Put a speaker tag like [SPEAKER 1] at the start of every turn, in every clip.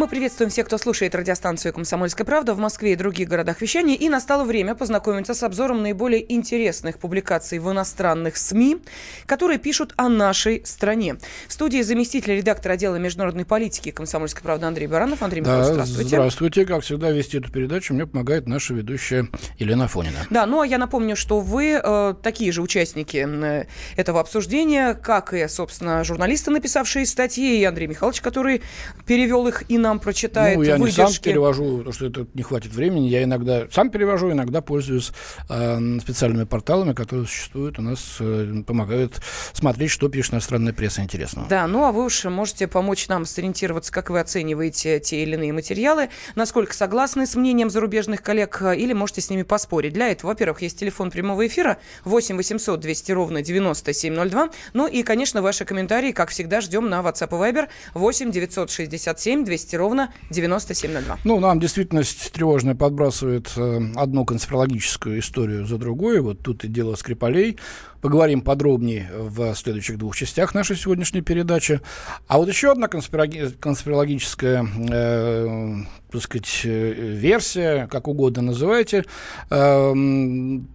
[SPEAKER 1] Мы приветствуем всех, кто слушает радиостанцию «Комсомольская правда» в Москве и других городах вещания. И настало время познакомиться с обзором наиболее интересных публикаций в иностранных СМИ, которые пишут о нашей стране. В студии заместитель редактора отдела международной политики «Комсомольской правды» Андрей Баранов. Андрей
[SPEAKER 2] да, Михайлович, здравствуйте. Здравствуйте. Как всегда, вести эту передачу мне помогает наша ведущая Елена Фонина.
[SPEAKER 1] Да, ну а я напомню, что вы э, такие же участники э, этого обсуждения, как и, собственно, журналисты, написавшие статьи, и Андрей Михайлович, который перевел их и на нам прочитает
[SPEAKER 2] Ну, я
[SPEAKER 1] выдержки.
[SPEAKER 2] не сам перевожу, потому что это не хватит времени. Я иногда сам перевожу, иногда пользуюсь э, специальными порталами, которые существуют у нас, э, помогают смотреть, что пишет иностранная пресса интересного.
[SPEAKER 1] Да, ну а вы уж можете помочь нам сориентироваться, как вы оцениваете те или иные материалы, насколько согласны с мнением зарубежных коллег, э, или можете с ними поспорить. Для этого, во-первых, есть телефон прямого эфира 8 800 200 ровно 9702. Ну и, конечно, ваши комментарии, как всегда, ждем на WhatsApp и Viber 8 967 200 ровно 9702.
[SPEAKER 2] Ну, нам действительность тревожная подбрасывает э, одну конспирологическую историю за другой. Вот тут и дело Скрипалей. Поговорим подробнее в следующих двух частях нашей сегодняшней передачи. А вот еще одна конспирологи- конспирологическая, э, так сказать, э, версия, как угодно называйте, э,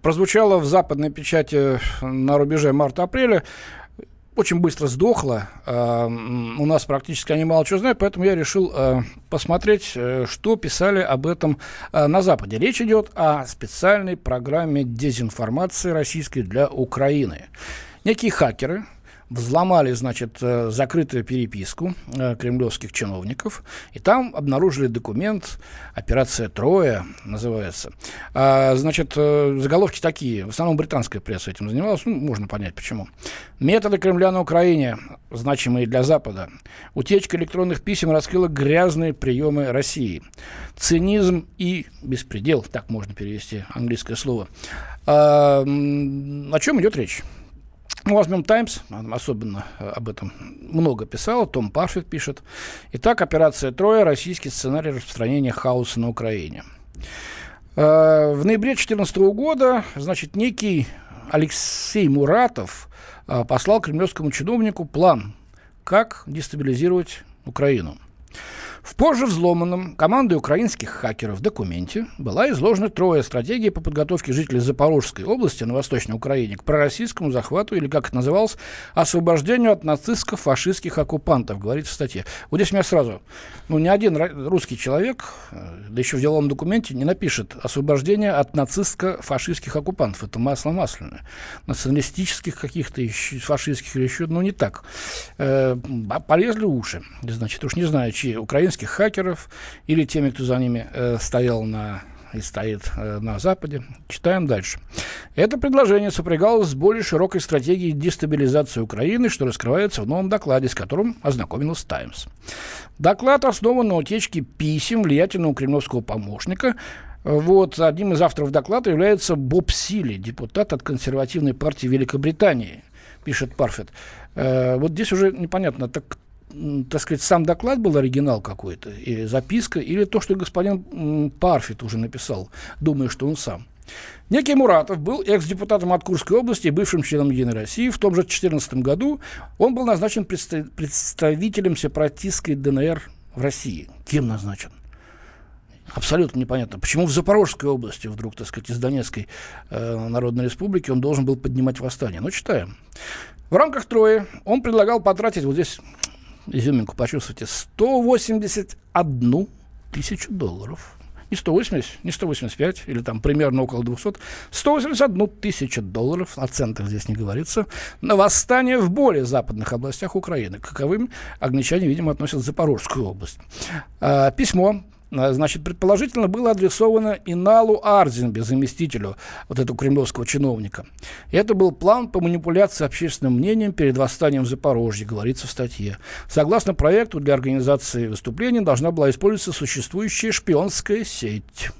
[SPEAKER 2] прозвучала в западной печати на рубеже марта-апреля очень быстро сдохла. У нас практически они мало чего знают, поэтому я решил э, посмотреть, э, что писали об этом на Западе. Речь идет о специальной программе дезинформации российской для Украины. Некие хакеры, взломали, значит, э, закрытую переписку э, кремлевских чиновников, и там обнаружили документ, операция «Троя» называется. А, значит, э, заголовки такие, в основном британская пресса этим занималась, ну, можно понять почему. Методы Кремля на Украине, значимые для Запада. Утечка электронных писем раскрыла грязные приемы России. Цинизм и беспредел, так можно перевести английское слово. А, о чем идет речь? Ну, возьмем «Таймс», особенно э, об этом много писал, Том Парфит пишет. Итак, операция «Троя», российский сценарий распространения хаоса на Украине. Э, в ноябре 2014 года, значит, некий Алексей Муратов э, послал кремлевскому чиновнику план, как дестабилизировать Украину. В позже взломанном командой украинских хакеров документе была изложена трое стратегии по подготовке жителей Запорожской области на Восточной Украине к пророссийскому захвату или, как это называлось, освобождению от нацистско-фашистских оккупантов, говорится в статье. Вот здесь у меня сразу, ну, ни один русский человек, э, да еще в деловом документе, не напишет освобождение от нацистско-фашистских оккупантов. Это масло масляное. Националистических каких-то фашистских или еще, ну, не так. Э, полезли уши. Значит, уж не знаю, чьи украинские украинских хакеров или теми, кто за ними э, стоял на и стоит э, на Западе. Читаем дальше. Это предложение сопрягалось с более широкой стратегией дестабилизации Украины, что раскрывается в новом докладе, с которым ознакомилась «Таймс». Доклад основан на утечке писем влиятельного кремлевского помощника, вот, одним из авторов доклада является Боб Сили, депутат от консервативной партии Великобритании, пишет Парфет. Э, вот здесь уже непонятно, так так сказать, сам доклад был оригинал какой-то, и записка, или то, что господин Парфит уже написал, думая, что он сам. Некий Муратов был экс-депутатом от Курской области и бывшим членом Единой России. В том же 2014 году он был назначен представителем сепаратистской ДНР в России. Кем назначен? Абсолютно непонятно. Почему в Запорожской области вдруг, так сказать, из Донецкой э, Народной Республики он должен был поднимать восстание? Ну, читаем. В рамках Трои он предлагал потратить, вот здесь изюминку почувствуйте, 181 тысячу долларов. Не 180, не 185, или там примерно около 200. 181 тысячу долларов, о центах здесь не говорится, на восстание в более западных областях Украины. Каковым англичане, видимо, относят Запорожскую область. А, письмо значит, предположительно было адресовано Иналу Арзинбе, заместителю вот этого кремлевского чиновника. Это был план по манипуляции общественным мнением перед восстанием в Запорожье, говорится в статье. Согласно проекту, для организации выступления должна была использоваться существующая шпионская сеть.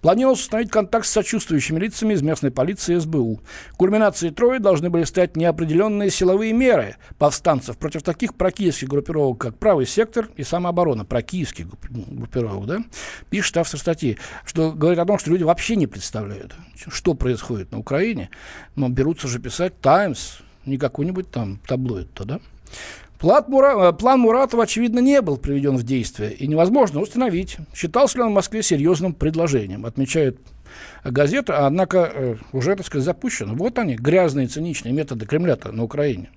[SPEAKER 2] Планировалось установить контакт с сочувствующими лицами из местной полиции и СБУ. Кульминацией Трои должны были стать неопределенные силовые меры повстанцев против таких прокиевских группировок, как Правый сектор и самооборона. Прокиевских группировок, да? Пишет автор статьи, что говорит о том, что люди вообще не представляют, что происходит на Украине. Но берутся же писать «Таймс», не какой-нибудь там таблоид-то, да? План, Мура... Э, план Муратова, очевидно, не был приведен в действие, и невозможно установить, считался ли он в Москве серьезным предложением, отмечает газета, однако э, уже, так сказать, запущено. Вот они, грязные, циничные методы Кремля на Украине.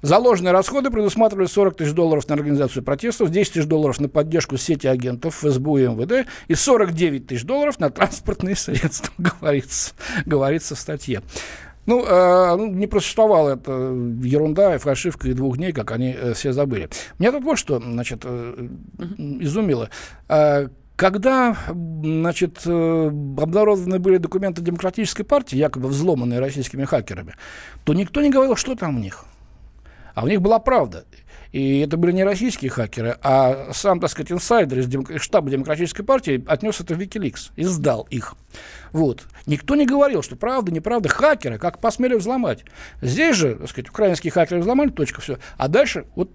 [SPEAKER 2] Заложенные расходы предусматривали 40 тысяч долларов на организацию протестов, 10 тысяч долларов на поддержку сети агентов ФСБУ и МВД и 49 тысяч долларов на транспортные средства, говорится, говорится в статье. Ну, э, ну, не просуществовала это ерунда и фальшивка и двух дней, как они э, все забыли. Меня тут вот что, значит, э, изумило. Э, когда, значит, обнародованы были документы Демократической партии, якобы взломанные российскими хакерами, то никто не говорил, что там в них. А в них была правда. И это были не российские хакеры, а сам, так сказать, инсайдер из демок... штаба Демократической партии отнес это в Wikileaks и сдал их. Вот. Никто не говорил, что правда, неправда. Хакеры, как посмели взломать. Здесь же, так сказать, украинские хакеры взломали, точка, все. А дальше вот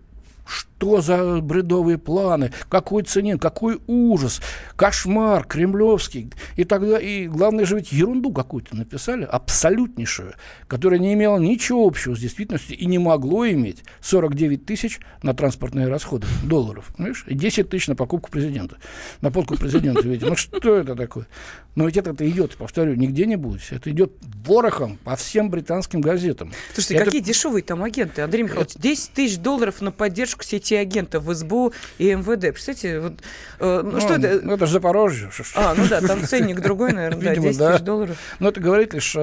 [SPEAKER 2] что за бредовые планы? Какой ценин? Какой ужас? Кошмар кремлевский. И тогда, и главное же ведь ерунду какую-то написали, абсолютнейшую, которая не имела ничего общего с действительностью и не могло иметь 49 тысяч на транспортные расходы долларов. Понимаешь? И 10 тысяч на покупку президента. На подкуп президента, видите. Ну что это такое? Но ведь это идет, повторю, не где-нибудь. Это идет ворохом по всем британским газетам.
[SPEAKER 1] Слушайте, это... какие дешевые там агенты, Андрей Михайлович? 10 тысяч долларов на поддержку сети агентов в СБУ и МВД. Представляете, вот, э, ну, ну что это?
[SPEAKER 2] Ну это же Запорожье.
[SPEAKER 1] А, ну да, там ценник другой, наверное, Видимо, да, 10 тысяч долларов.
[SPEAKER 2] Но это говорит лишь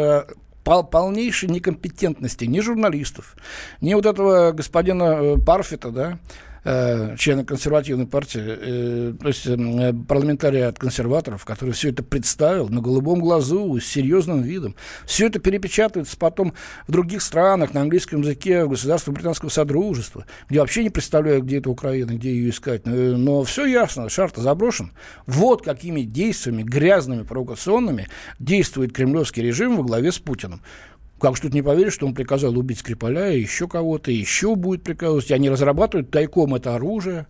[SPEAKER 2] пол полнейшей некомпетентности ни журналистов, ни вот этого господина э, Парфита, да, э, члена консервативной партии, э, то есть э, парламентария от консерваторов, который все это представил на голубом глазу, с серьезным видом. Все это перепечатывается потом в других странах на английском языке, в государстве британского содружества, где вообще не представляю, где это Украина, где ее искать. Но, но все ясно, шар-то заброшен. Вот какими действиями, грязными, провокационными действует кремлевский режим во главе с Путиным. Как тут не поверишь, что он приказал убить Скрипаля, и еще кого-то, еще будет приказывать. Они разрабатывают тайком это оружие.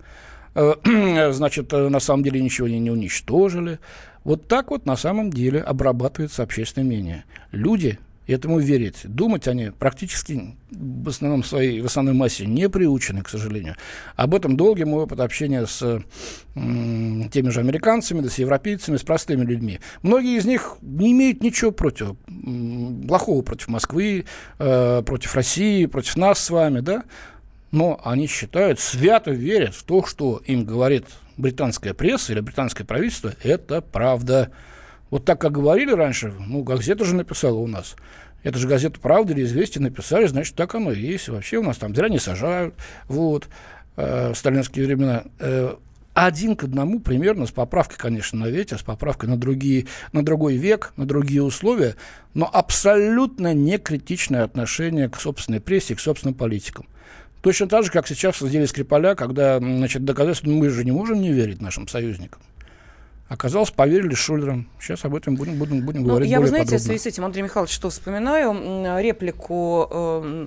[SPEAKER 2] Э, значит, э, на самом деле ничего они не уничтожили. Вот так вот на самом деле обрабатывается общественное мнение. Люди этому верить. Думать они практически в основном своей, в основной массе не приучены, к сожалению. Об этом долгий мой опыт общения с теми же американцами, да, с европейцами, с простыми людьми. Многие из них не имеют ничего против, плохого против Москвы, э, против России, против нас с вами, да, но они считают, свято верят в то, что им говорит британская пресса или британское правительство, это правда. Вот так, как говорили раньше, ну, газета же написала у нас. Это же газета «Правда» или «Известия» написали, значит, так оно и есть. Вообще у нас там зря не сажают, вот, э, в сталинские времена. Э, один к одному примерно, с поправкой, конечно, на ветер, с поправкой на, другие, на другой век, на другие условия, но абсолютно не критичное отношение к собственной прессе, к собственным политикам. Точно так же, как сейчас в деле Скрипаля, когда значит, доказательства мы же не можем не верить нашим союзникам. Оказалось, поверили Шулерам. Сейчас об этом будем, будем, будем ну, говорить
[SPEAKER 1] Я,
[SPEAKER 2] более
[SPEAKER 1] вы знаете,
[SPEAKER 2] подробно.
[SPEAKER 1] в связи с этим, Андрей Михайлович, что вспоминаю, реплику э,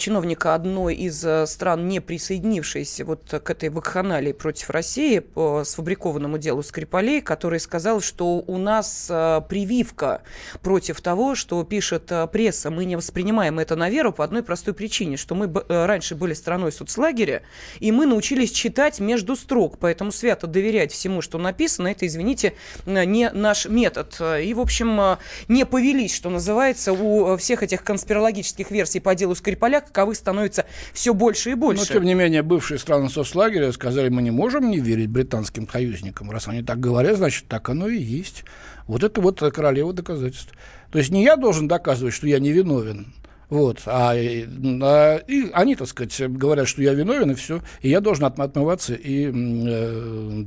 [SPEAKER 1] чиновника одной из э, стран, не присоединившейся вот к этой вакханалии против России по сфабрикованному делу Скрипалей, который сказал, что у нас э, прививка против того, что пишет э, пресса. Мы не воспринимаем это на веру по одной простой причине, что мы э, раньше были страной соцлагеря, и мы научились читать между строк, поэтому свято доверять всему, что написано, это, извините, не наш метод. И, в общем, не повелись, что называется, у всех этих конспирологических версий по делу Скрипаля, каковых становится все больше и больше.
[SPEAKER 2] Но, тем не менее, бывшие страны соцлагеря сказали, мы не можем не верить британским союзникам. Раз они так говорят, значит, так оно и есть. Вот это вот королева доказательств. То есть не я должен доказывать, что я не виновен, Вот. А, а, и они, так сказать, говорят, что я виновен, и все. И я должен отмываться и э,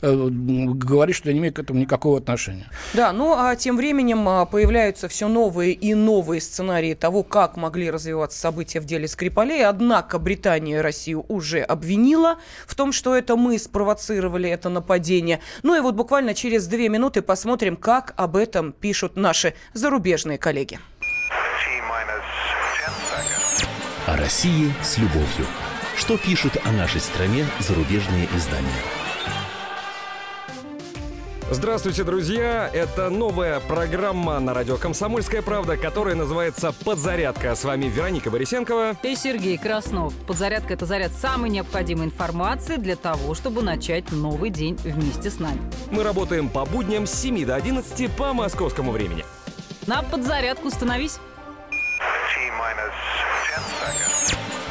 [SPEAKER 2] э, говорить, что я не имею к этому никакого отношения.
[SPEAKER 1] Да, ну а тем временем а, появляются все новые и новые сценарии того, как могли развиваться события в деле Скрипалей. Однако Британия Россию уже обвинила в том, что это мы спровоцировали это нападение. Ну и вот буквально через две минуты посмотрим, как об этом пишут наши зарубежные коллеги.
[SPEAKER 3] О России с любовью. Что пишут о нашей стране зарубежные издания?
[SPEAKER 4] Здравствуйте, друзья! Это новая программа на радио «Комсомольская правда», которая называется «Подзарядка». С вами Вероника Борисенкова.
[SPEAKER 5] И Сергей Краснов. Подзарядка – это заряд самой необходимой информации для того, чтобы начать новый день вместе с нами.
[SPEAKER 4] Мы работаем по будням с 7 до 11 по московскому времени.
[SPEAKER 5] На подзарядку становись.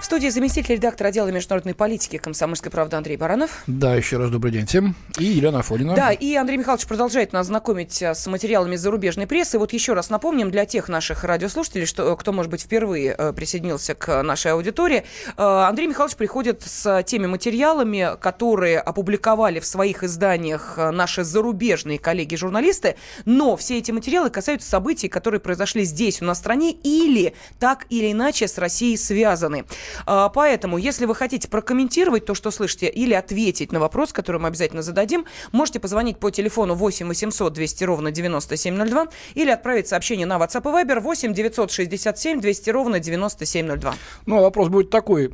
[SPEAKER 1] В студии заместитель редактора отдела международной политики «Комсомольской правды» Андрей Баранов.
[SPEAKER 2] Да, еще раз добрый день всем. И Елена Афонина.
[SPEAKER 1] Да, и Андрей Михайлович продолжает нас знакомить э, с материалами зарубежной прессы. Вот еще раз напомним для тех наших радиослушателей, что, кто, может быть, впервые э, присоединился к нашей аудитории. Э, Андрей Михайлович приходит с теми материалами, которые опубликовали в своих изданиях наши зарубежные коллеги-журналисты, но все эти материалы касаются событий, которые произошли здесь, у нас в стране, или так или иначе с Россией связаны. А, поэтому, если вы хотите прокомментировать то, что слышите, или ответить на вопрос, который мы обязательно зададим, можете позвонить по телефону 8 800 200 ровно 9702 или отправить сообщение на WhatsApp и Viber 8 967 200 ровно 9702.
[SPEAKER 2] Ну, а вопрос будет такой.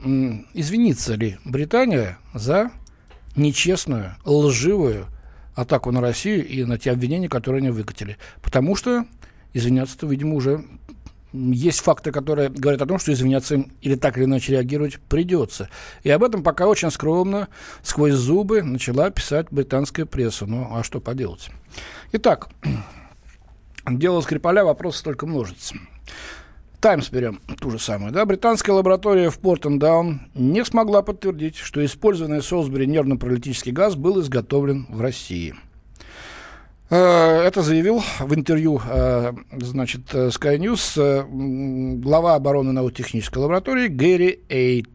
[SPEAKER 2] Извинится ли Британия за нечестную, лживую атаку на Россию и на те обвинения, которые они выкатили? Потому что извиняться-то, видимо, уже есть факты, которые говорят о том, что извиняться им или так или иначе реагировать придется. И об этом пока очень скромно, сквозь зубы, начала писать британская пресса. Ну, а что поделать? Итак, дело Скрипаля, вопросы только множится. Таймс берем ту же самую. Да? Британская лаборатория в Портендаун не смогла подтвердить, что использованный Солсбери нервно-паралитический газ был изготовлен в России – это заявил в интервью э, значит, э, Sky News глава обороны научно-технической лаборатории Гэри Эйткенхед.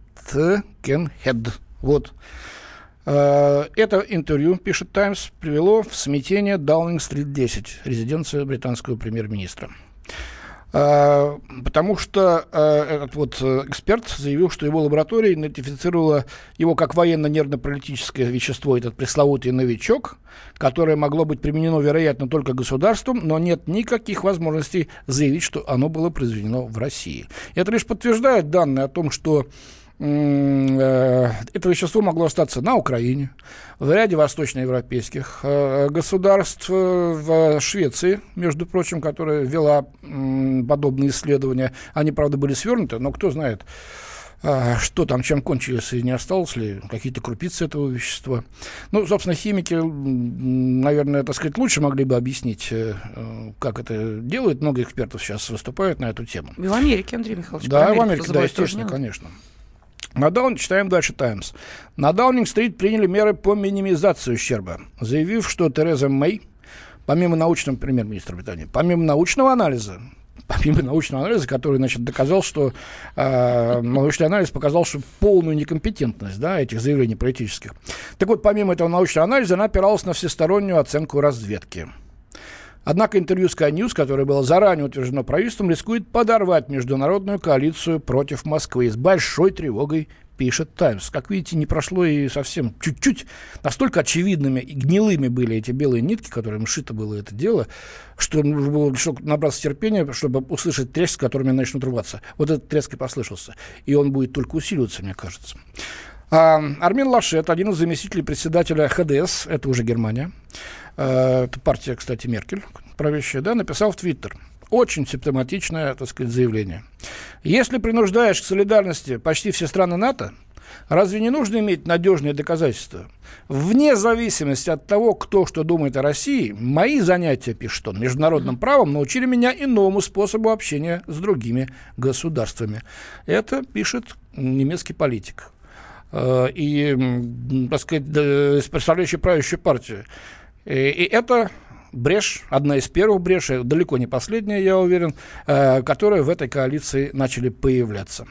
[SPEAKER 2] Вот. Это интервью, пишет Таймс, привело в смятение Даунинг-стрит 10, резиденция британского премьер-министра. А, потому что а, этот вот э, эксперт заявил, что его лаборатория идентифицировала его как военно-нервно-паралитическое вещество, этот пресловутый новичок, которое могло быть применено, вероятно, только государством, но нет никаких возможностей заявить, что оно было произведено в России. Это лишь подтверждает данные о том, что это вещество могло остаться на Украине, в ряде восточноевропейских э, государств, э, в Швеции, между прочим, которая вела подобные исследования. Они, правда, были свернуты, но кто знает, что там, чем кончилось, и не осталось ли какие-то крупицы этого вещества. Ну, собственно, химики, наверное, так сказать, лучше могли бы объяснить, как это делают. Много экспертов сейчас выступают на эту тему.
[SPEAKER 1] И в Америке, Андрей Михайлович.
[SPEAKER 2] Да, в Америке, да, естественно, конечно. На Даун, читаем дальше Таймс. На Даунинг-стрит приняли меры по минимизации ущерба, заявив, что Тереза Мэй, помимо научного, премьер-министра Британии, помимо научного анализа, помимо научного анализа, который, значит, доказал, что э, научный анализ показал, что полную некомпетентность, да, этих заявлений политических. Так вот, помимо этого научного анализа, она опиралась на всестороннюю оценку разведки. Однако интервью Sky News, которое было заранее утверждено правительством, рискует подорвать международную коалицию против Москвы. С большой тревогой пишет Таймс. Как видите, не прошло и совсем чуть-чуть. Настолько очевидными и гнилыми были эти белые нитки, которыми шито было это дело, что нужно было набраться терпения, чтобы услышать треск, с которыми начнут рваться. Вот этот треск и послышался. И он будет только усиливаться, мне кажется. А, Армен Лашет, один из заместителей председателя ХДС, это уже Германия, Э, это партия, кстати, Меркель, правящая, да, написал в Твиттер. Очень симптоматичное, так сказать, заявление. Если принуждаешь к солидарности почти все страны НАТО, разве не нужно иметь надежные доказательства? Вне зависимости от того, кто что думает о России, мои занятия, пишет он, международным правом научили меня иному способу общения с другими государствами. Это пишет немецкий политик. и, так сказать, представляющие правящую партию. И, и это брешь, одна из первых брешей, далеко не последняя, я уверен, которые в этой коалиции начали появляться.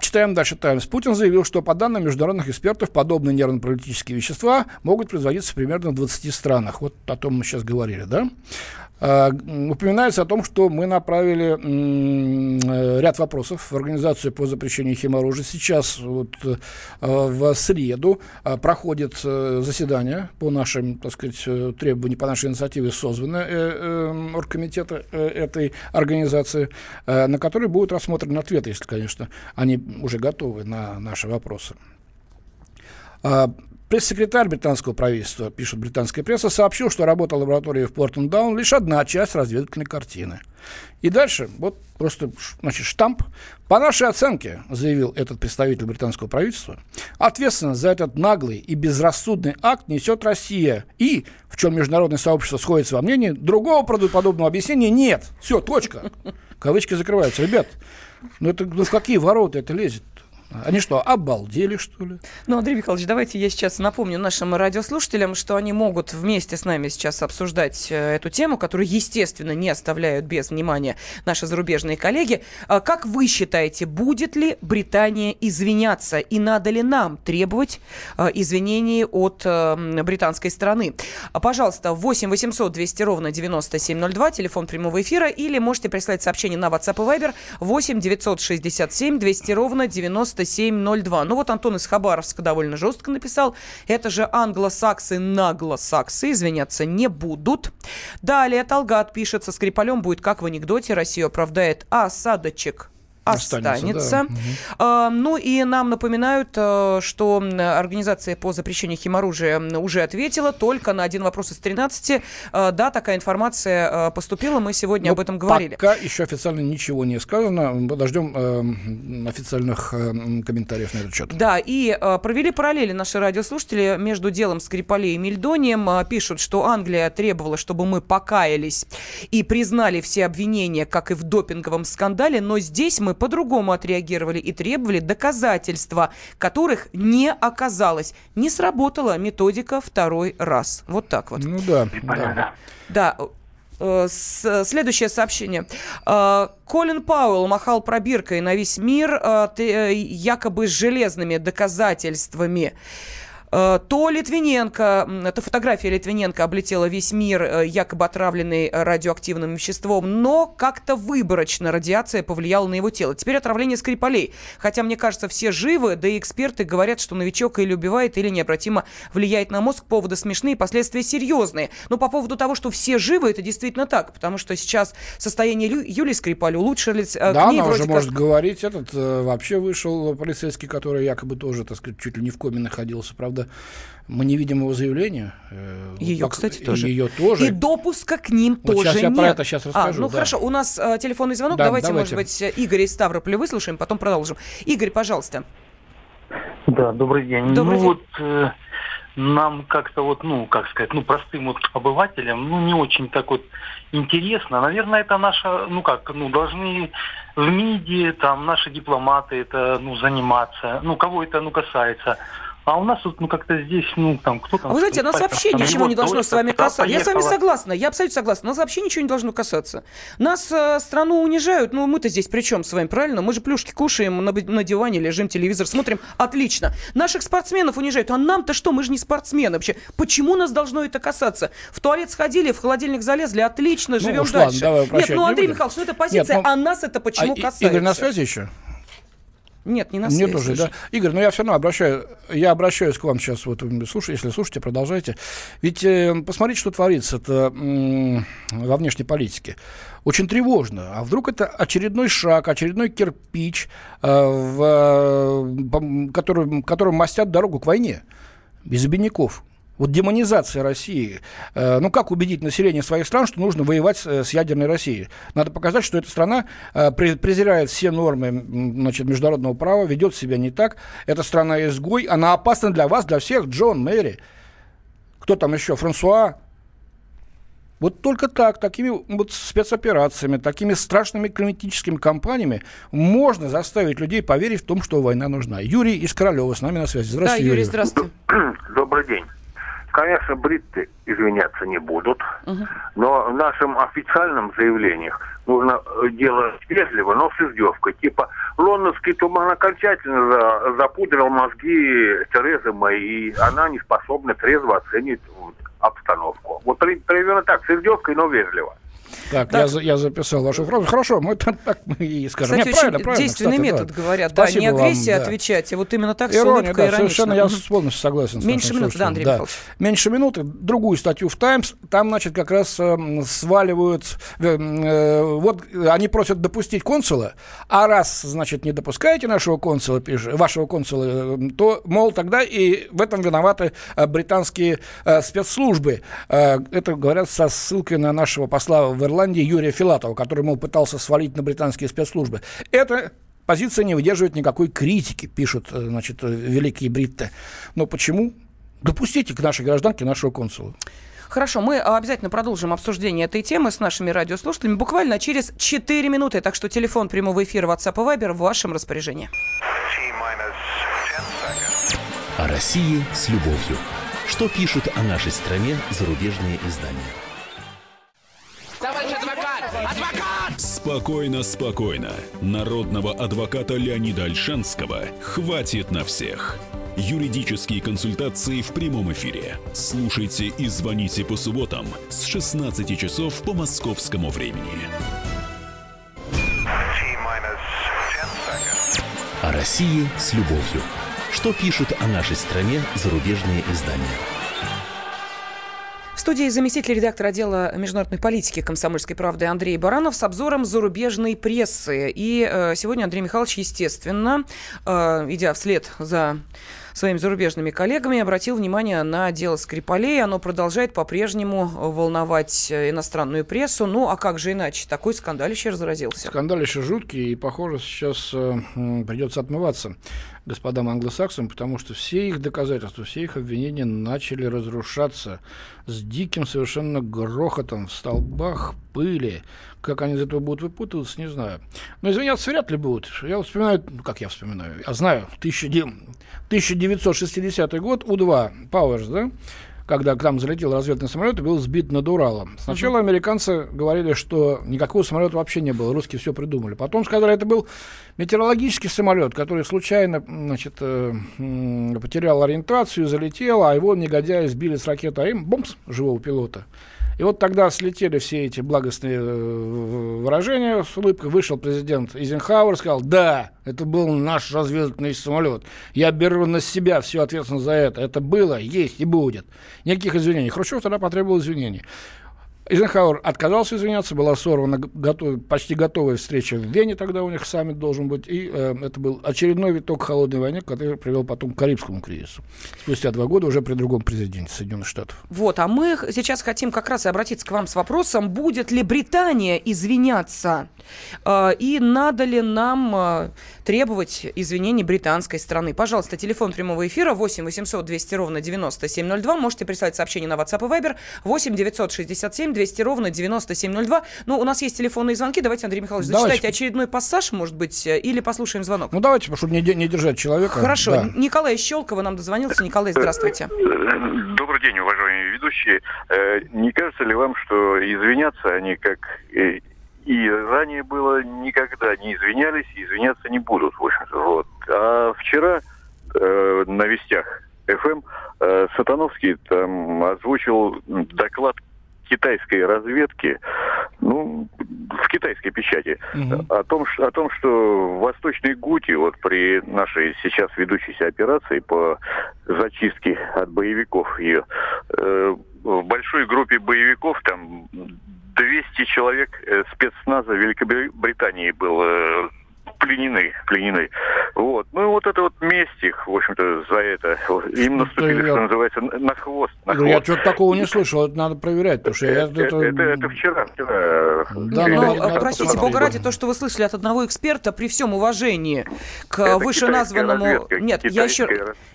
[SPEAKER 2] Читаем дальше Таймс. Путин заявил, что по данным международных экспертов подобные нервно-паралитические вещества могут производиться примерно в 20 странах. Вот о том мы сейчас говорили, да? А, упоминается о том, что мы направили э, ряд вопросов в Организацию по запрещению химоружия. Сейчас вот, э, в среду э, проходит заседание по нашим, так сказать, требованиям, по нашей инициативе созваны оргкомитета этой организации, на которой будут рассмотрены ответы, если, конечно, они уже готовы на наши вопросы. Пресс-секретарь британского правительства, пишет британская пресса, сообщил, что работа лаборатории в Портендаун лишь одна часть разведывательной картины. И дальше, вот просто, значит, штамп. По нашей оценке, заявил этот представитель британского правительства, ответственность за этот наглый и безрассудный акт несет Россия. И, в чем международное сообщество сходится во мнении, другого правдоподобного объяснения нет. Все, точка. Кавычки закрываются. Ребят, ну это ну в какие ворота это лезет? Они что, обалдели, что ли?
[SPEAKER 1] Ну, Андрей Михайлович, давайте я сейчас напомню нашим радиослушателям, что они могут вместе с нами сейчас обсуждать э, эту тему, которую, естественно, не оставляют без внимания наши зарубежные коллеги. А как вы считаете, будет ли Британия извиняться и надо ли нам требовать э, извинений от э, британской стороны? А, пожалуйста, 8 800 200 ровно 9702, телефон прямого эфира, или можете прислать сообщение на WhatsApp и Viber 8 967 200 ровно 90 9702. Ну вот Антон из Хабаровска довольно жестко написал. Это же англосаксы наглосаксы, извиняться не будут. Далее Талгат пишет, со Скрипалем будет как в анекдоте. Россию оправдает осадочек останется. Да. Ну и нам напоминают, э, что Организация по запрещению химоружия уже ответила только на один вопрос из 13. Э, да, такая информация э, поступила, мы сегодня Но
[SPEAKER 2] ну,
[SPEAKER 1] об этом говорили.
[SPEAKER 2] Пока еще официально ничего не сказано. Подождем официальных комментариев на этот счет.
[SPEAKER 1] Да, и провели параллели наши радиослушатели между делом Скрипалей и Мельдонием. Пишут, что Англия требовала, чтобы мы покаялись и признали все обвинения, как и в допинговом скандале, но здесь мы по-другому отреагировали и требовали доказательства, которых не оказалось. Не сработала методика второй раз. Вот так вот.
[SPEAKER 2] Ну да. Да.
[SPEAKER 1] да. Э, следующее сообщение. Э, Колин Пауэлл махал пробиркой на весь мир, э, якобы с железными доказательствами. Э, то Литвиненко, эта фотография Литвиненко облетела весь мир, э, якобы отравленный радиоактивным веществом, но как-то выборочно радиация повлияла на его тело. Теперь отравление Скрипалей. Хотя, мне кажется, все живы, да и эксперты говорят, что новичок или убивает, или необратимо влияет на мозг. Поводы смешные, последствия серьезные. Но по поводу того, что все живы, это действительно так, потому что сейчас состояние Лю- Юлии Скрипаль улучшилось.
[SPEAKER 2] Э, да, она уже как... может говорить. Этот вообще вышел полицейский, который якобы тоже, так сказать, чуть ли не в коме находился, правда, правда, мы не видим его заявления.
[SPEAKER 1] Э, ее, как, кстати, тоже.
[SPEAKER 2] Ее тоже.
[SPEAKER 1] И допуска к ним вот тоже
[SPEAKER 2] сейчас
[SPEAKER 1] нет.
[SPEAKER 2] я про это сейчас
[SPEAKER 1] а,
[SPEAKER 2] расскажу.
[SPEAKER 1] А, ну
[SPEAKER 2] да.
[SPEAKER 1] хорошо, у нас э, телефонный звонок. Да, давайте, давайте, может быть, Игорь из Ставрополя выслушаем, потом продолжим. Игорь, пожалуйста.
[SPEAKER 6] Да, добрый день.
[SPEAKER 1] Добрый
[SPEAKER 6] ну
[SPEAKER 1] день.
[SPEAKER 6] вот э, нам как-то вот, ну, как сказать, ну, простым вот обывателям, ну, не очень так вот интересно. Наверное, это наша, ну, как, ну, должны в МИДе, там, наши дипломаты это, ну, заниматься. Ну, кого это, ну, касается. А у нас тут, ну, как-то здесь, ну, там, кто там...
[SPEAKER 1] А вы знаете, нас вообще там, ничего не должно с вами касаться. Я с вами согласна, я абсолютно согласна. Нас вообще ничего не должно касаться. Нас э, страну унижают, ну, мы-то здесь при чем с вами, правильно? Мы же плюшки кушаем, на, на диване лежим, телевизор смотрим. Отлично. Наших спортсменов унижают. А нам-то что? Мы же не спортсмены вообще. Почему нас должно это касаться? В туалет сходили, в холодильник залезли, отлично, ну, живем уж дальше.
[SPEAKER 2] Ладно, давай,
[SPEAKER 1] Нет, ну, Андрей Михайлович, ну, это позиция, Нет, ну, а нас это почему а, касается?
[SPEAKER 2] Игорь на связи еще?
[SPEAKER 1] Нет, не на связи.
[SPEAKER 2] Мне тоже, да. Игорь, ну я все равно обращаю, я обращаюсь к вам сейчас, вот, слушай, если слушаете, продолжайте. Ведь э, посмотрите, что творится это, э, во внешней политике. Очень тревожно. А вдруг это очередной шаг, очередной кирпич, э, в, э, который, которым мастят дорогу к войне без обиняков. Вот демонизация России. Э, ну, как убедить население своих стран, что нужно воевать с, с ядерной Россией? Надо показать, что эта страна э, презирает все нормы значит, международного права, ведет себя не так. Эта страна изгой, она опасна для вас, для всех. Джон, Мэри, кто там еще? Франсуа, Вот только так, такими вот спецоперациями, такими страшными климатическими кампаниями можно заставить людей поверить в том, что война нужна. Юрий из Королева с нами на связи.
[SPEAKER 1] Здравствуйте, да, Юрий, Юрий. здравствуйте.
[SPEAKER 7] Добрый день. Конечно, бритты извиняться не будут, угу. но в нашем официальном заявлениях нужно делать вежливо, но с издевкой. Типа, лондонский туман окончательно за, запудрил мозги Терезы Мэй, и она не способна трезво оценить обстановку. Вот примерно так, с издевкой, но вежливо.
[SPEAKER 2] Так, да. я, я записал вашу фразу. Хорошо, мы так, так мы и скажем.
[SPEAKER 1] Кстати, Нет, правильно, правильно, действенный кстати, метод, да. говорят. Спасибо да, не агрессия вам, отвечать, а вот именно так, Ирония,
[SPEAKER 2] да, совершенно, я полностью согласен.
[SPEAKER 1] Меньше минуты, да, Андрей да. Михайлович.
[SPEAKER 2] Меньше минуты. Другую статью в «Таймс». Там, значит, как раз э, сваливают... Э, э, вот они просят допустить консула, а раз, значит, не допускаете нашего консула, вашего консула, э, то, мол, тогда и в этом виноваты э, британские э, спецслужбы. Э, это говорят со ссылкой на нашего посла в Ирландии Юрия Филатова, который, мол, пытался свалить на британские спецслужбы. Это позиция не выдерживает никакой критики, пишут, э, значит, великие бритты. Но почему? Допустите к нашей гражданке нашего консула.
[SPEAKER 1] Хорошо, мы обязательно продолжим обсуждение этой темы с нашими радиослушателями буквально через 4 минуты. Так что телефон прямого эфира WhatsApp и Viber в вашем распоряжении.
[SPEAKER 3] О России с любовью. Что пишут о нашей стране зарубежные издания?
[SPEAKER 8] Адвокат!
[SPEAKER 9] Спокойно, спокойно. Народного адвоката Леонида Альшанского хватит на всех. Юридические консультации в прямом эфире. Слушайте и звоните по субботам с 16 часов по московскому времени.
[SPEAKER 3] О России с любовью. Что пишут о нашей стране зарубежные издания?
[SPEAKER 1] Студии заместитель редактора отдела международной политики комсомольской правды Андрей Баранов с обзором зарубежной прессы. И э, сегодня Андрей Михайлович, естественно, э, идя вслед за своими зарубежными коллегами, обратил внимание на дело Скрипалей. Оно продолжает по-прежнему волновать э, иностранную прессу. Ну, а как же иначе? Такой скандалище разразился.
[SPEAKER 2] Скандалище жуткий, и, похоже, сейчас э, придется отмываться господам англосаксам, потому что все их доказательства, все их обвинения начали разрушаться с диким совершенно грохотом в столбах пыли. Как они из этого будут выпутываться, не знаю. Но извиняться вряд ли будут. Я вспоминаю, ну, как я вспоминаю, я знаю, 1960 год, У-2, Пауэрс, да? когда к нам залетел разведный самолет и был сбит над Уралом. Сначала американцы говорили, что никакого самолета вообще не было, русские все придумали. Потом сказали, это был метеорологический самолет, который случайно значит, э, потерял ориентацию, залетел, а его негодяи сбили с ракеты АИМ, бомс, живого пилота. И вот тогда слетели все эти благостные э, выражения с улыбкой. Вышел президент Эйзенхауэр, сказал, да, это был наш разведывательный самолет. Я беру на себя всю ответственность за это. Это было, есть и будет. Никаких извинений. Хрущев тогда потребовал извинений. Эйзенхауэр отказался извиняться, была сорвана готов, почти готовая встреча в Вене, тогда у них саммит должен быть, и э, это был очередной виток холодной войны, который привел потом к Карибскому кризису. Спустя два года уже при другом президенте Соединенных Штатов.
[SPEAKER 1] Вот, а мы сейчас хотим как раз и обратиться к вам с вопросом, будет ли Британия извиняться, э, и надо ли нам э, требовать извинений британской страны. Пожалуйста, телефон прямого эфира 8 800 200 ровно 9702, можете прислать сообщение на WhatsApp и Viber 8 967 200 ровно 9702. Ну, у нас есть телефонные звонки. Давайте, Андрей Михайлович, давайте. зачитайте очередной пассаж, может быть, э, или послушаем звонок.
[SPEAKER 2] Ну, давайте, чтобы не, не держать человека.
[SPEAKER 1] Хорошо. Да. Николай Щелкова нам дозвонился. Николай, здравствуйте.
[SPEAKER 10] Добрый день, уважаемые ведущие. Э, не кажется ли вам, что извиняться они как э, и ранее было никогда не извинялись и извиняться не будут, в общем-то. Вот. А вчера э, на вестях ФМ э, Сатановский там озвучил доклад китайской разведки, ну, в китайской печати, угу. о, том, о том, что в Восточной Гути, вот при нашей сейчас ведущейся операции по зачистке от боевиков ее, э, в большой группе боевиков, там 200 человек э, спецназа Великобритании было пленены, пленены. Вот. Ну и вот это вот месть их, в общем-то, за это. Им наступили, что называется, на хвост. На
[SPEAKER 2] хвост. Я что-то такого не слышал, это надо проверять, потому что
[SPEAKER 10] это,
[SPEAKER 2] я...
[SPEAKER 10] Это, это, это вчера, вчера
[SPEAKER 2] Да,
[SPEAKER 1] Нет,
[SPEAKER 2] ну, надо- надо
[SPEAKER 1] простите, бога ради, то, что вы слышали от одного эксперта, при всем уважении к
[SPEAKER 10] Это
[SPEAKER 1] вышеназванному...
[SPEAKER 10] разведка,
[SPEAKER 1] Нет, я еще,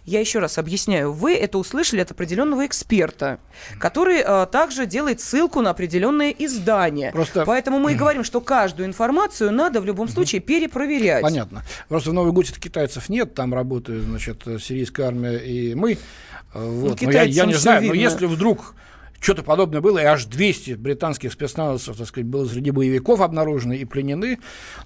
[SPEAKER 1] я еще раз объясняю. Вы это услышали от определенного эксперта, который э, также делает ссылку на определенное издание.
[SPEAKER 2] Просто-
[SPEAKER 1] Поэтому мы и говорим, что каждую информацию надо в любом случае перепроверять.
[SPEAKER 2] Понятно. Просто в Новой Гуте китайцев нет, там работает, значит, сирийская армия и мы. Э, Вот. Но я, я не знаю, но
[SPEAKER 1] видно.
[SPEAKER 2] если вдруг что-то подобное было, и аж 200 британских спецназовцев, так сказать, было среди боевиков обнаружены и пленены,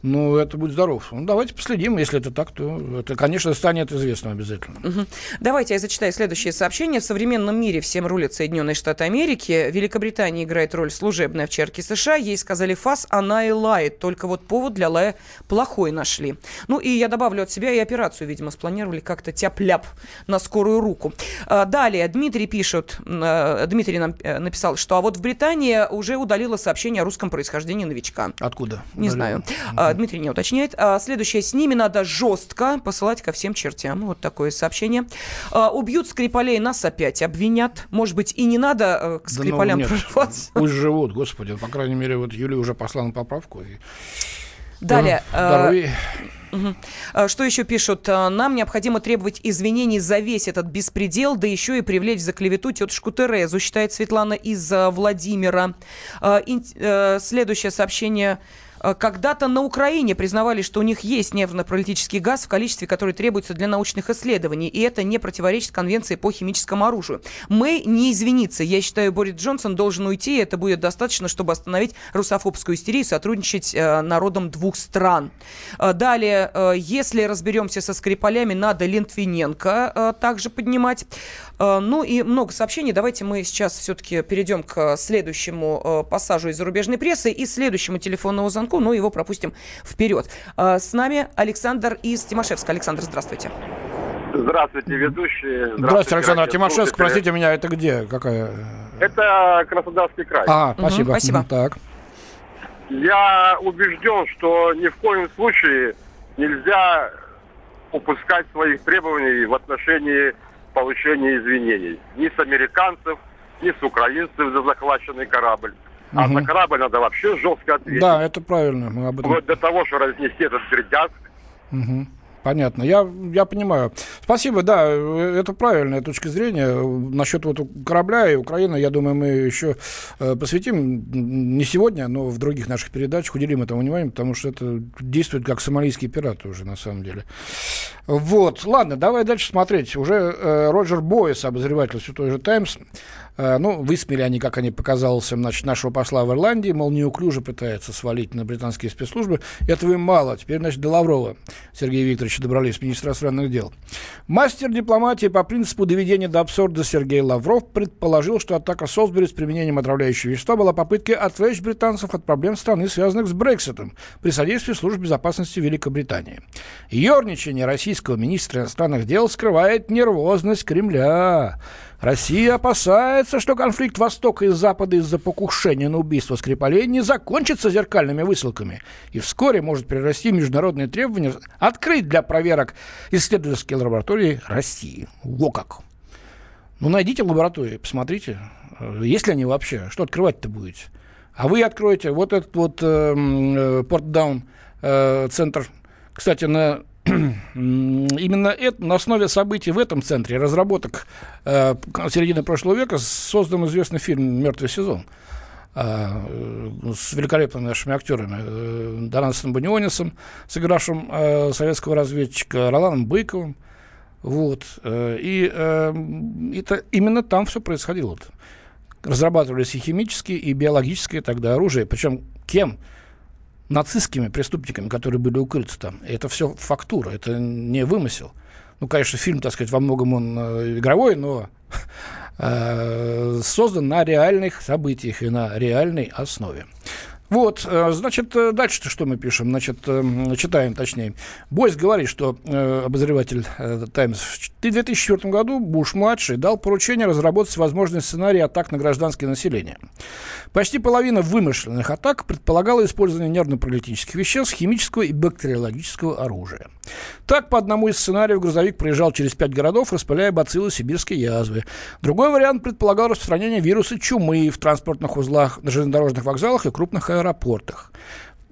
[SPEAKER 2] ну, это будет здоров. Ну, давайте последим, если это так, то это, конечно, станет известно обязательно.
[SPEAKER 1] Мгм. Давайте я зачитаю следующее сообщение. В современном мире всем рулят Соединенные Штаты Америки. Великобритания играет роль служебной овчарки США. Ей сказали фас, она и лает. Только вот повод для лая плохой нашли. Ну и я добавлю от себя и операцию, видимо, спланировали как-то тяп-ляп на скорую руку. А, Далее, Дмитрий пишет, э, Дмитрий нам написал, что а вот в Британии уже удалило сообщение о русском происхождении новичка.
[SPEAKER 2] Откуда?
[SPEAKER 1] Не знаю. А, Дмитрий не уточняет. А, Следующее. С ними надо жестко посылать ко всем чертям. Вот такое сообщение. А, Убьют Скрипалей, нас опять обвинят. Может быть, и не надо э, к
[SPEAKER 2] Да ну,
[SPEAKER 1] Скрипалям
[SPEAKER 2] нет,
[SPEAKER 1] прорываться.
[SPEAKER 2] Пусть живут, господи. По крайней мере, вот Юлия уже послала на поправку. И...
[SPEAKER 1] Далее. А, А, Что еще пишут? А, Нам необходимо требовать извинений за весь этот беспредел, да еще и привлечь за клевету тетушку Терезу, считает Светлана из а, Владимира. Э, Следующее сообщение. А, Когда-то на Украине признавали, что у них есть нервно-паралитический газ в количестве, которое требуется для научных исследований, и это не противоречит конвенции по химическому оружию. Мэй не извинится. Я считаю, Борис Джонсон должен уйти, и это будет достаточно, чтобы остановить русофобскую истерию и сотрудничать э, народом двух стран. Э, Далее, э, если разберемся со Скрипалями, надо Лентвиненко э, также поднимать. Э, Ну и много сообщений. Давайте мы сейчас все-таки перейдем к следующему э, пассажу из зарубежной прессы и следующему телефонному звонку, но его пропустим вперед. Э, С нами Александр из Тимошевска. Александр, здравствуйте.
[SPEAKER 10] Здравствуйте, ведущие.
[SPEAKER 2] Здравствуйте, Александр
[SPEAKER 10] радиослушатели.
[SPEAKER 2] Тимошевск. Простите меня, это где? Какая?
[SPEAKER 10] Это Краснодарский край.
[SPEAKER 2] А, спасибо.
[SPEAKER 1] спасибо.
[SPEAKER 2] М, Так.
[SPEAKER 10] Я убежден, что ни в коем случае нельзя упускать своих требований в отношении получения извинений. Ни с американцев, ни с украинцев за захваченный корабль. А за корабль надо вообще жестко ответить.
[SPEAKER 2] Да, это правильно. Мы об этом
[SPEAKER 10] Вот до того, что разнести этот Бердянск.
[SPEAKER 2] Мгм. Понятно. Я, я понимаю. Спасибо, да, это правильная точка зрения. Насчет вот корабля и Украины, я думаю, мы еще э, посвятим, не сегодня, но в других наших передачах уделим этому внимание, потому что это действует как сомалийские пираты уже, на самом деле. Вот, ладно, давай дальше смотреть. Уже э, Роджер Бойс, обозреватель все той же «Таймс», э, ну, высмеяли они, как они показался, значит, нашего посла в Ирландии, мол, неуклюже пытается свалить на британские спецслужбы. Этого им мало. Теперь, значит, до Лаврова Сергея Викторовича добрались, министра иностранных дел. Мастер дипломатии по принципу доведения до абсурда Сергей Лавров предположил, что атака Солсбери с применением отравляющего вещества была попыткой отвлечь британцев от проблем страны, связанных с Брекситом, при содействии служб безопасности Великобритании. Ёрничание российского министра иностранных дел скрывает нервозность Кремля. Россия опасается, что конфликт Востока и Запада из-за покушения на убийство Скрипалей не закончится зеркальными высылками и вскоре может перерасти в международные требования открыть для проверок исследовательские лаборатории России. Во как! Ну, найдите лаборатории, посмотрите, э, есть ли они вообще, что открывать-то будете. А вы откроете вот этот вот э, Портдаун э, центр, кстати, на именно это, на основе событий в этом центре, разработок э, середины прошлого века, создан известный фильм «Мертвый сезон» э, с великолепными нашими актерами э, Донатом Банионисом, сыгравшим э, советского разведчика, Роланом Быковым. Вот. э, И э, это, именно там все происходило. Разрабатывались и химические, и биологические тогда оружие. Причем кем? Нацистскими преступниками, которые были укрыты там. И это все фактура, это не вымысел. Ну, конечно, фильм, так сказать, во многом он э, игровой, но э, создан на реальных событиях и на реальной основе. Вот, э, значит, э, дальше-то что мы пишем? Значит, э, м, читаем точнее. Бойс говорит, что э, обозреватель «Таймс» в 2004 году Буш-младший дал поручение разработать возможный сценарий атак на гражданское население. Почти половина вымышленных атак предполагала использование нервно-паралитических веществ, химического и бактериологического оружия. Так, по одному из сценариев грузовик проезжал через пять городов, распыляя бациллы сибирской язвы. Другой вариант предполагал распространение вируса чумы в транспортных узлах, на железнодорожных вокзалах и крупных аэропортах.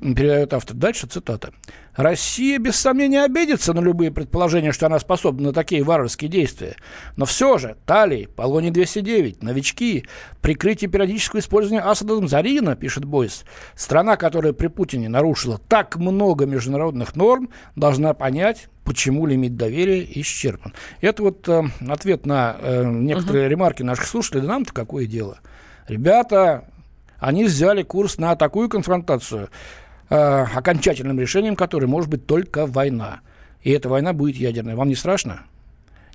[SPEAKER 2] Передает автор. Дальше цитата. Россия, без сомнения, обидится на любые предположения, что она способна на такие варварские действия. Но все же, Талии, Полоний-209, новички, прикрытие периодического использования Асадом Зарина, пишет Бойс, страна, которая при Путине нарушила так много международных норм, должна понять, почему лимит доверия исчерпан. Это вот э, ответ на э, некоторые uh-huh. ремарки наших слушателей. Да нам-то какое дело? Ребята, они взяли курс на такую конфронтацию, э, окончательным решением которой может быть только война. И эта война будет ядерной. Вам не страшно?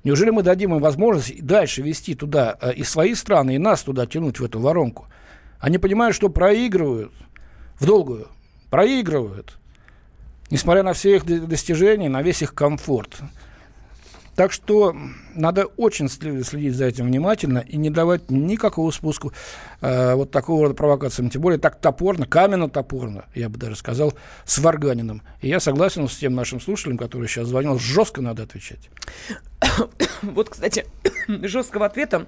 [SPEAKER 2] Неужели мы дадим им возможность дальше вести туда э, и свои страны, и нас туда тянуть в эту воронку? Они понимают, что проигрывают в долгую, проигрывают, несмотря на все их достижения, на весь их комфорт. Так что надо очень следить за этим внимательно и не давать никакого спуску э, вот такого рода провокациям. Тем более так топорно, каменно-топорно, я бы даже сказал, с Варганином. И я согласен с тем нашим слушателем, который сейчас звонил, жестко надо отвечать.
[SPEAKER 1] Вот, кстати, жесткого ответа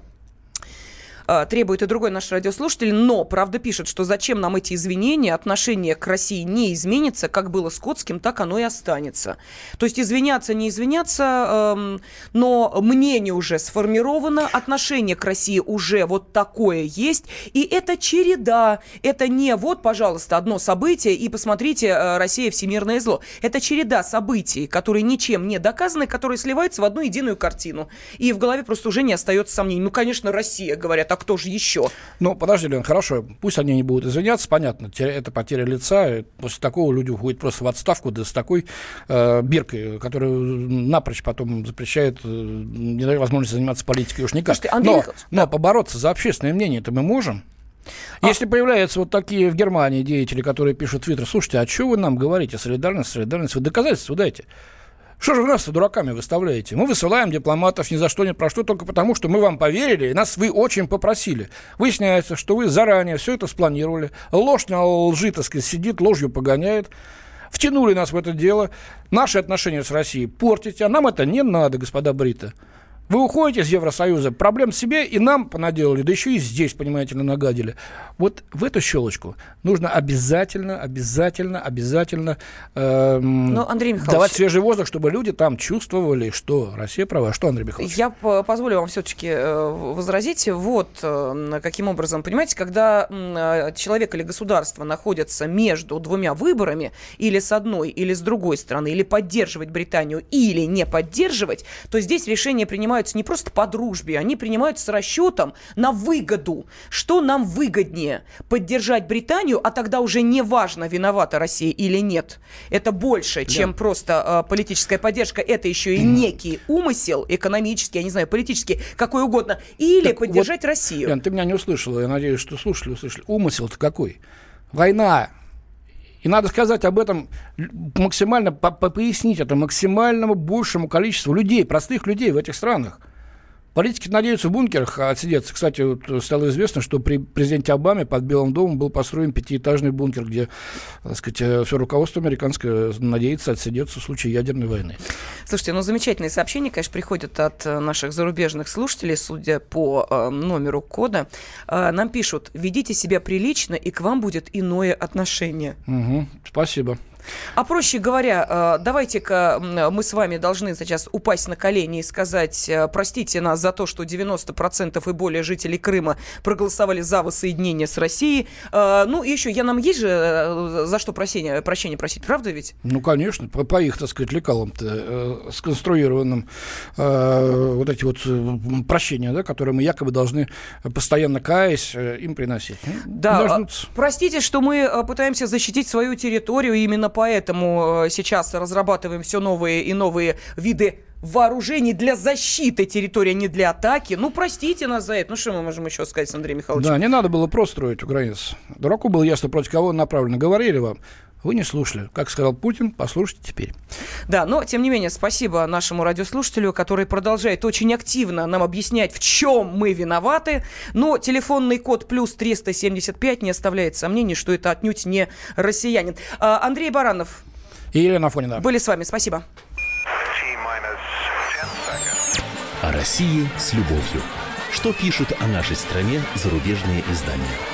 [SPEAKER 1] требует и другой наш радиослушатель, но, правда, пишет, что зачем нам эти извинения, отношение к России не изменится, как было с Котским, так оно и останется. То есть извиняться, не извиняться, э, но мнение уже сформировано, отношение к России уже вот такое есть, и это череда, это не вот, пожалуйста, одно событие, и посмотрите, э, Россия всемирное зло. Это череда событий, которые ничем не доказаны, которые сливаются в одну единую картину. И в голове просто уже не остается сомнений. Ну, конечно, Россия, говорят, а кто же еще?
[SPEAKER 2] Ну, подожди, Лен, хорошо, пусть они не будут извиняться, понятно, это потеря лица, после такого люди уходят просто в отставку, да с такой э, биркой, которая напрочь потом запрещает, э, не дает возможности заниматься политикой, уж никак. Слушайте, но, но побороться за общественное мнение это мы можем? А... Если появляются вот такие в Германии деятели, которые пишут в Твиттер, слушайте, а что вы нам говорите? Солидарность, солидарность, вы доказательства дайте. Что же вы нас дураками выставляете? Мы высылаем дипломатов ни за что, ни про что, только потому, что мы вам поверили, и нас вы очень попросили. Выясняется, что вы заранее все это спланировали. Ложь на лжи, так сказать, сидит, ложью погоняет. Втянули нас в это дело. Наши отношения с Россией портите, а нам это не надо, господа Брита. Вы уходите из Евросоюза, проблем себе и нам понаделали, да еще и здесь, понимаете, нагадили. Вот в эту щелочку нужно обязательно, обязательно, обязательно эм, Но, Андрей давать свежий воздух, чтобы люди там чувствовали, что Россия права. Что, Андрей Михайлович?
[SPEAKER 1] Я позволю вам все-таки э, возразить. Вот э, каким образом, понимаете, когда э, человек или государство находятся между двумя выборами, или с одной, или с другой стороны, или поддерживать Британию, или не поддерживать, то здесь решение принимаются не просто по дружбе, они принимаются с расчетом на выгоду. Что нам выгоднее? поддержать Британию, а тогда уже не важно, виновата Россия или нет. Это больше, да. чем просто э, политическая поддержка. Это еще и некий умысел экономический, я не знаю, политический, какой угодно. Или так поддержать вот, Россию.
[SPEAKER 2] Ян, ты меня не услышала. Я надеюсь, что слушали, услышали. Умысел-то какой? Война. И надо сказать об этом максимально, по -по пояснить это максимальному большему количеству людей, простых людей в этих странах. Политики надеются в бункерах отсидеться. Кстати, вот стало известно, что при президенте Обаме под Белым домом был построен пятиэтажный бункер, где, так сказать, э, все руководство американское надеется отсидеться в случае ядерной войны.
[SPEAKER 1] Слушайте, ну замечательные сообщения, конечно, приходят от э, наших зарубежных слушателей, судя по э, номеру кода. Э, нам пишут, ведите себя прилично, и к вам будет иное отношение.
[SPEAKER 2] Угу, спасибо.
[SPEAKER 1] А проще говоря, э, давайте-ка мы с вами должны сейчас упасть на колени и сказать, э, простите нас за то, что 90% и более жителей Крыма проголосовали за воссоединение с Россией. Э, ну, и еще, я нам есть же за что прощения, прощения просить, правда ведь?
[SPEAKER 2] Ну, конечно, по, по их, так сказать, лекалам-то э, сконструированным э, вот эти вот прощения, да, которые мы якобы должны постоянно каясь им приносить.
[SPEAKER 1] Ну, да, дождутся. простите, что мы пытаемся защитить свою территорию именно поэтому э, сейчас разрабатываем все новые и новые виды вооружений для защиты территории, а не для атаки. Ну, простите нас за это. Ну, что мы можем еще сказать, Андрей Михайлович?
[SPEAKER 2] Да, не надо было просто строить у границ. Дураку было ясно, против кого направлено. Говорили вам. Вы не слушали. Как сказал Путин, послушайте теперь.
[SPEAKER 1] Да, но, тем не менее, спасибо нашему радиослушателю, который продолжает очень активно нам объяснять, в чем мы виноваты. Но телефонный код плюс 375 не оставляет сомнений, что это отнюдь не россиянин. А, Андрей Баранов.
[SPEAKER 2] И Елена Фонина.
[SPEAKER 1] Были с вами. Спасибо.
[SPEAKER 3] О России с любовью. Что пишут о нашей стране зарубежные издания?